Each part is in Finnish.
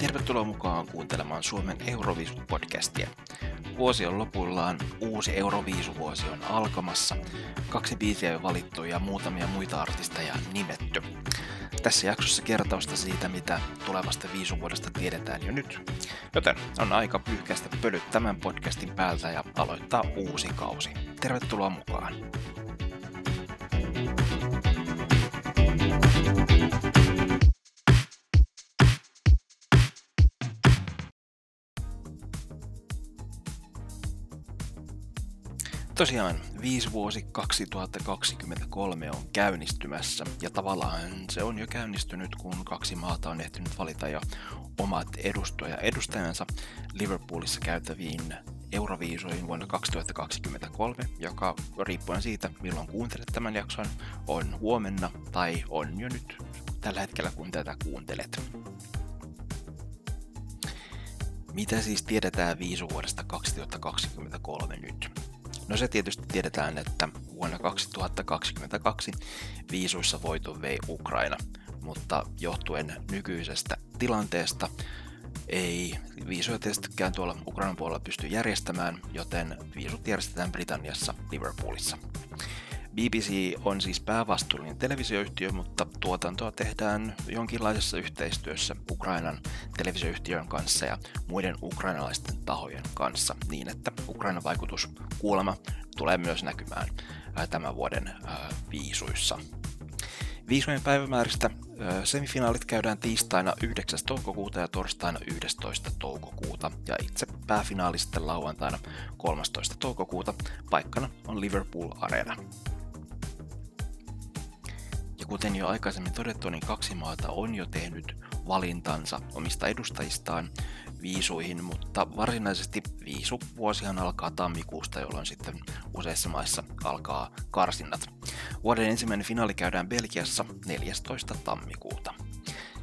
Tervetuloa mukaan kuuntelemaan Suomen Euroviisut-podcastia. Vuosi on lopullaan, uusi Euroviisuvuosi on alkamassa, kaksi biisiä on valittu ja muutamia muita artisteja nimetty. Tässä jaksossa kertausta siitä, mitä tulevasta viisuvuodesta tiedetään jo nyt. Joten on aika pyyhkäistä pölyt tämän podcastin päältä ja aloittaa uusi kausi. Tervetuloa mukaan! Tosiaan, viisi vuosi 2023 on käynnistymässä ja tavallaan se on jo käynnistynyt, kun kaksi maata on ehtinyt valita jo omat edustaja edustajansa Liverpoolissa käytäviin Euroviisoihin vuonna 2023, joka riippuen siitä, milloin kuuntelet tämän jakson, on huomenna tai on jo nyt tällä hetkellä, kun tätä kuuntelet. Mitä siis tiedetään viisuvuodesta 2023 nyt? No se tietysti tiedetään, että vuonna 2022 viisuissa voitu vei Ukraina, mutta johtuen nykyisestä tilanteesta ei viisuja tietystikään tuolla Ukrainan puolella pysty järjestämään, joten viisut järjestetään Britanniassa Liverpoolissa. BBC on siis päävastuullinen televisioyhtiö, mutta tuotantoa tehdään jonkinlaisessa yhteistyössä Ukrainan televisioyhtiön kanssa ja muiden ukrainalaisten tahojen kanssa niin, että Ukrainan vaikutus kuulema tulee myös näkymään tämän vuoden viisuissa. Viisujen päivämääristä semifinaalit käydään tiistaina 9. toukokuuta ja torstaina 11. toukokuuta ja itse pääfinaali sitten lauantaina 13. toukokuuta. Paikkana on Liverpool Arena kuten jo aikaisemmin todettu, niin kaksi maata on jo tehnyt valintansa omista edustajistaan viisuihin, mutta varsinaisesti viisu vuosihan alkaa tammikuusta, jolloin sitten useissa maissa alkaa karsinnat. Vuoden ensimmäinen finaali käydään Belgiassa 14. tammikuuta.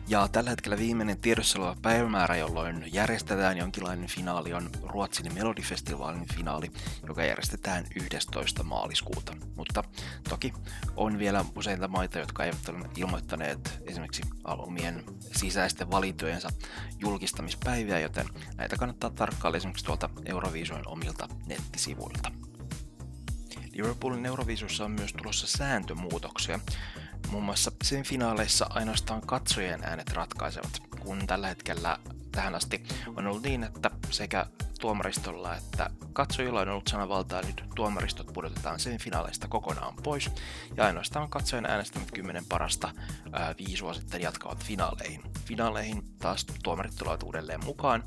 Ja tällä hetkellä viimeinen tiedossa oleva päivämäärä, jolloin järjestetään jonkinlainen finaali, on Ruotsin Melodifestivaalin finaali, joka järjestetään 11. maaliskuuta. Mutta toki on vielä useita maita, jotka eivät ole ilmoittaneet esimerkiksi albumien sisäisten valintojensa julkistamispäiviä, joten näitä kannattaa tarkkailla esimerkiksi tuolta Euroviisujen omilta nettisivuilta. Liverpoolin Euroviisussa on myös tulossa sääntömuutoksia. Muun muassa sen finaaleissa ainoastaan katsojien äänet ratkaisevat, kun tällä hetkellä tähän asti on ollut niin, että sekä tuomaristolla että katsojilla on ollut sanavaltaa, nyt tuomaristot pudotetaan sen finaaleista kokonaan pois, ja ainoastaan katsojen äänestämät kymmenen parasta ää, viisua sitten jatkavat finaaleihin. Finaaleihin taas tuomarit tulevat uudelleen mukaan,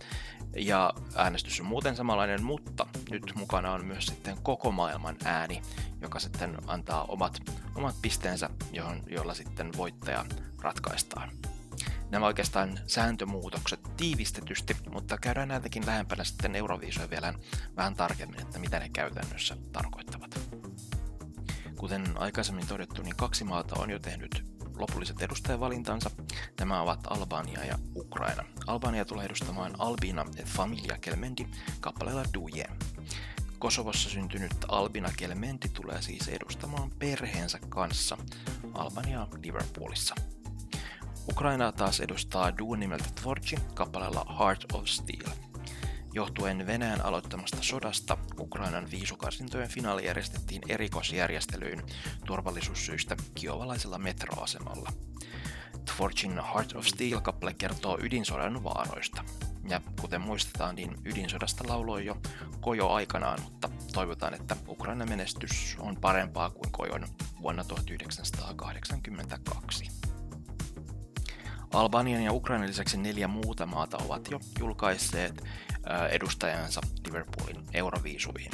ja äänestys on muuten samanlainen, mutta nyt mukana on myös sitten koko maailman ääni, joka sitten antaa omat, omat pisteensä, johon, jolla sitten voittaja ratkaistaan. Nämä oikeastaan sääntömuutokset tiivistetysti, mutta käydään näitäkin lähempänä sitten Euroviisoja vielä vähän tarkemmin, että mitä ne käytännössä tarkoittavat. Kuten aikaisemmin todettu, niin kaksi maata on jo tehnyt lopulliset edustajavalintansa. Nämä ovat Albania ja Ukraina. Albania tulee edustamaan Albina et Familia Kelmendi kappaleella Duje. Kosovossa syntynyt Albina Kelmendi tulee siis edustamaan perheensä kanssa Albania Liverpoolissa. Ukrainaa taas edustaa duon nimeltä Tvorchi kappaleella Heart of Steel. Johtuen Venäjän aloittamasta sodasta, Ukrainan viisukarsintojen finaali järjestettiin erikoisjärjestelyyn turvallisuussyistä kiovalaisella metroasemalla. Tvorchin Heart of Steel-kappale kertoo ydinsodan vaaroista. Ja kuten muistetaan, niin ydinsodasta lauloi jo Kojo aikanaan, mutta toivotaan, että Ukrainan menestys on parempaa kuin Kojon vuonna 1982. Albanian ja Ukrainan lisäksi neljä muuta maata ovat jo julkaisseet edustajansa Liverpoolin euroviisuihin.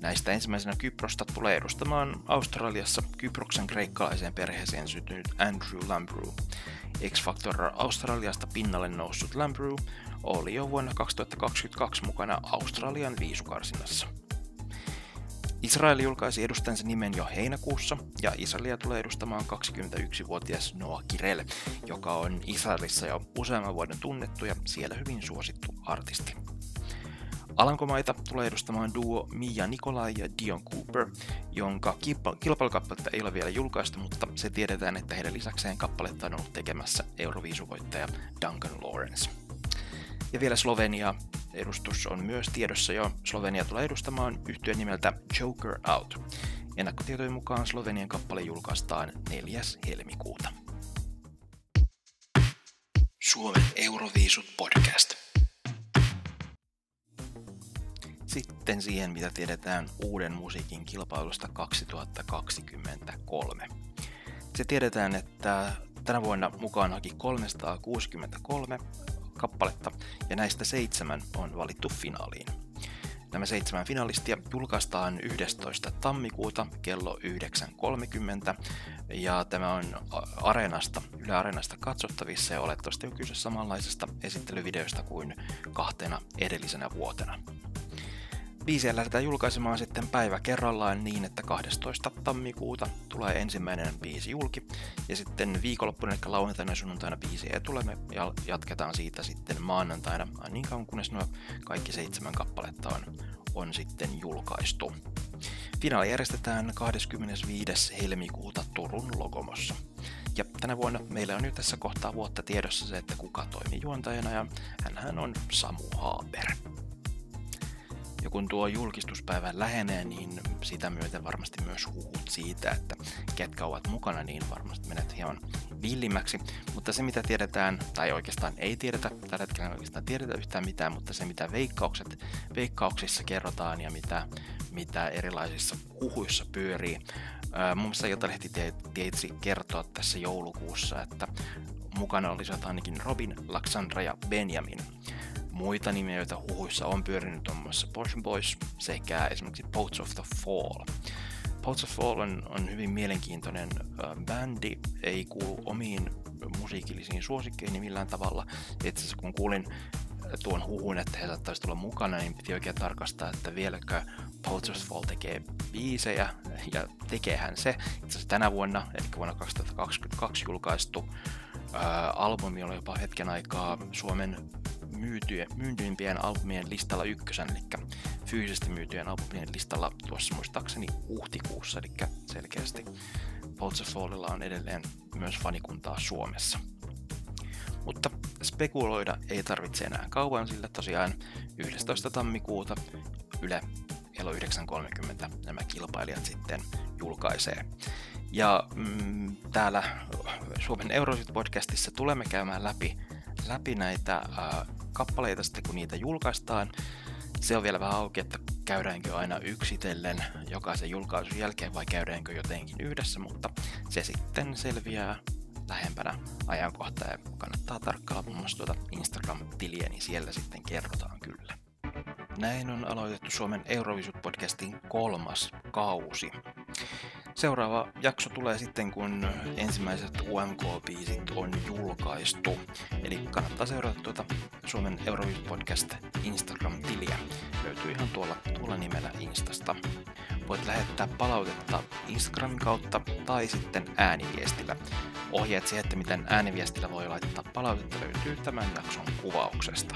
Näistä ensimmäisenä Kyprosta tulee edustamaan Australiassa Kyproksen kreikkalaiseen perheeseen syntynyt Andrew Lambrew. X-Factor Australiasta pinnalle noussut Lambrew oli jo vuonna 2022 mukana Australian viisukarsinnassa. Israel julkaisi edustajansa nimen jo heinäkuussa, ja Israelia tulee edustamaan 21-vuotias Noah Kirel, joka on Israelissa jo useamman vuoden tunnettu ja siellä hyvin suosittu artisti. Alankomaita tulee edustamaan duo Mia Nikolai ja Dion Cooper, jonka kilpailukappaletta ei ole vielä julkaistu, mutta se tiedetään, että heidän lisäkseen kappaletta on ollut tekemässä Euroviisuvoittaja Duncan Lawrence. Ja vielä Slovenia edustus on myös tiedossa jo. Slovenia tulee edustamaan yhtyön nimeltä Joker Out. Ennakkotietojen mukaan Slovenian kappale julkaistaan 4. helmikuuta. Suomen Euroviisut podcast. Sitten siihen, mitä tiedetään uuden musiikin kilpailusta 2023. Se tiedetään, että tänä vuonna mukaan haki 363 kappaletta ja näistä seitsemän on valittu finaaliin. Nämä seitsemän finalistia julkaistaan 11. tammikuuta kello 9.30 ja tämä on Areenasta, Yle Areenasta katsottavissa ja olettavasti on kyse samanlaisesta esittelyvideosta kuin kahtena edellisenä vuotena. Biisiä lähdetään julkaisemaan sitten päivä kerrallaan niin, että 12. tammikuuta tulee ensimmäinen biisi julki, ja sitten viikonloppuna, eli lauantaina ja sunnuntaina biisi ei tule, me jatketaan siitä sitten maanantaina, niin kauan kunnes nuo kaikki seitsemän kappaletta on, on sitten julkaistu. Finaali järjestetään 25. helmikuuta Turun Logomossa. Ja tänä vuonna meillä on nyt tässä kohtaa vuotta tiedossa se, että kuka toimii juontajana, ja hän on Samu Haaber. Ja kun tuo julkistuspäivä lähenee, niin sitä myöten varmasti myös huhut siitä, että ketkä ovat mukana, niin varmasti menet hieman villimmäksi. Mutta se mitä tiedetään, tai oikeastaan ei tiedetä, tällä hetkellä ei oikeastaan tiedetä yhtään mitään, mutta se mitä veikkaukset, veikkauksissa kerrotaan ja mitä, mitä erilaisissa huhuissa pyörii. Muun muassa Iltalehti tietysti kertoa tässä joulukuussa, että mukana olisivat ainakin Robin, Laksandra ja Benjamin. Muita nimiä, joita huhuissa on pyörinyt on muassa Porsche Boys sekä esimerkiksi Poets of the Fall. Poets of Fall on, on hyvin mielenkiintoinen bändi, ei kuulu omiin musiikillisiin suosikkeihin millään tavalla. Itse asiassa kun kuulin tuon huhun, että he saattaisivat olla mukana, niin piti oikein tarkastaa, että vieläkö Poets of Fall tekee biisejä, ja tekeehän se. Itse asiassa tänä vuonna, eli vuonna 2022 julkaistu ää, albumi oli jopa hetken aikaa Suomen myytyjen, myytyimpien albumien listalla ykkösen, eli fyysisesti myytyjen albumien listalla tuossa muistaakseni huhtikuussa, eli selkeästi Bolts of Fallilla on edelleen myös fanikuntaa Suomessa. Mutta spekuloida ei tarvitse enää kauan, sillä tosiaan 11. tammikuuta Yle kello 9.30 nämä kilpailijat sitten julkaisee. Ja mm, täällä Suomen Eurosit podcastissa tulemme käymään läpi, läpi näitä äh, kappaleita sitten kun niitä julkaistaan. Se on vielä vähän auki, että käydäänkö aina yksitellen jokaisen julkaisun jälkeen vai käydäänkö jotenkin yhdessä, mutta se sitten selviää lähempänä ajankohtaa ja kannattaa tarkkailla muun muassa tuota Instagram-tiliä, niin siellä sitten kerrotaan kyllä. Näin on aloitettu Suomen Eurovisut podcastin kolmas kausi. Seuraava jakso tulee sitten, kun ensimmäiset UMK-biisit on julkaistu. Eli kannattaa seurata tuota Suomen Eurovision podcast Instagram-tiliä. Löytyy ihan tuolla, tuolla nimellä Instasta. Voit lähettää palautetta Instagramin kautta tai sitten ääniviestillä. Ohjeet siihen, että miten ääniviestillä voi laittaa palautetta löytyy tämän jakson kuvauksesta.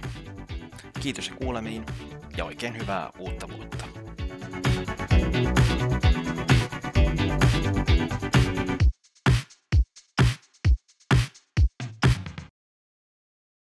Kiitos ja kuulemiin ja oikein hyvää uutta vuotta. thank you